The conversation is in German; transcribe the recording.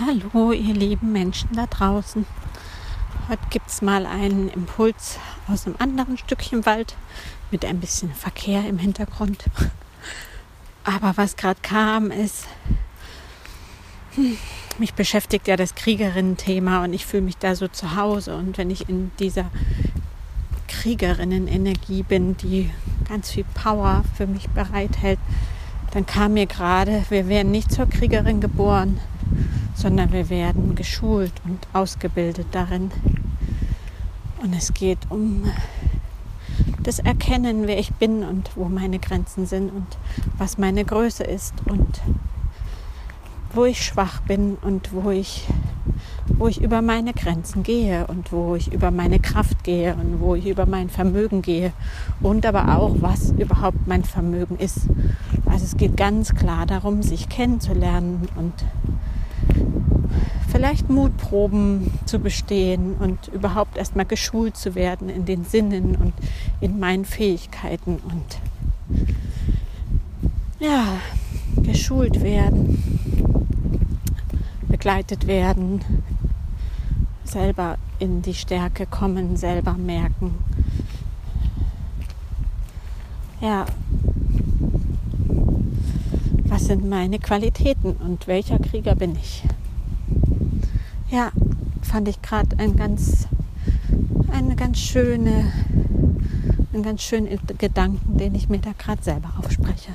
Hallo, ihr lieben Menschen da draußen. Heute gibt es mal einen Impuls aus einem anderen Stückchen Wald mit ein bisschen Verkehr im Hintergrund. Aber was gerade kam, ist, hm, mich beschäftigt ja das Kriegerinnen-Thema und ich fühle mich da so zu Hause. Und wenn ich in dieser Kriegerinnen-Energie bin, die ganz viel Power für mich bereithält, dann kam mir gerade, wir werden nicht zur Kriegerin geboren, sondern wir werden geschult und ausgebildet darin. Und es geht um das Erkennen, wer ich bin und wo meine Grenzen sind und was meine Größe ist und wo ich schwach bin und wo ich, wo ich über meine Grenzen gehe und wo ich über meine Kraft gehe und wo ich über mein Vermögen gehe und aber auch, was überhaupt mein Vermögen ist. Also es geht ganz klar darum, sich kennenzulernen und vielleicht Mutproben zu bestehen und überhaupt erstmal geschult zu werden in den Sinnen und in meinen Fähigkeiten und ja, geschult werden, begleitet werden, selber in die Stärke kommen, selber merken. Ja, was sind meine Qualitäten und welcher Krieger bin ich? Ja, fand ich gerade ein ganz, eine ganz schöne, einen ganz schönen Gedanken, den ich mir da gerade selber aufspreche.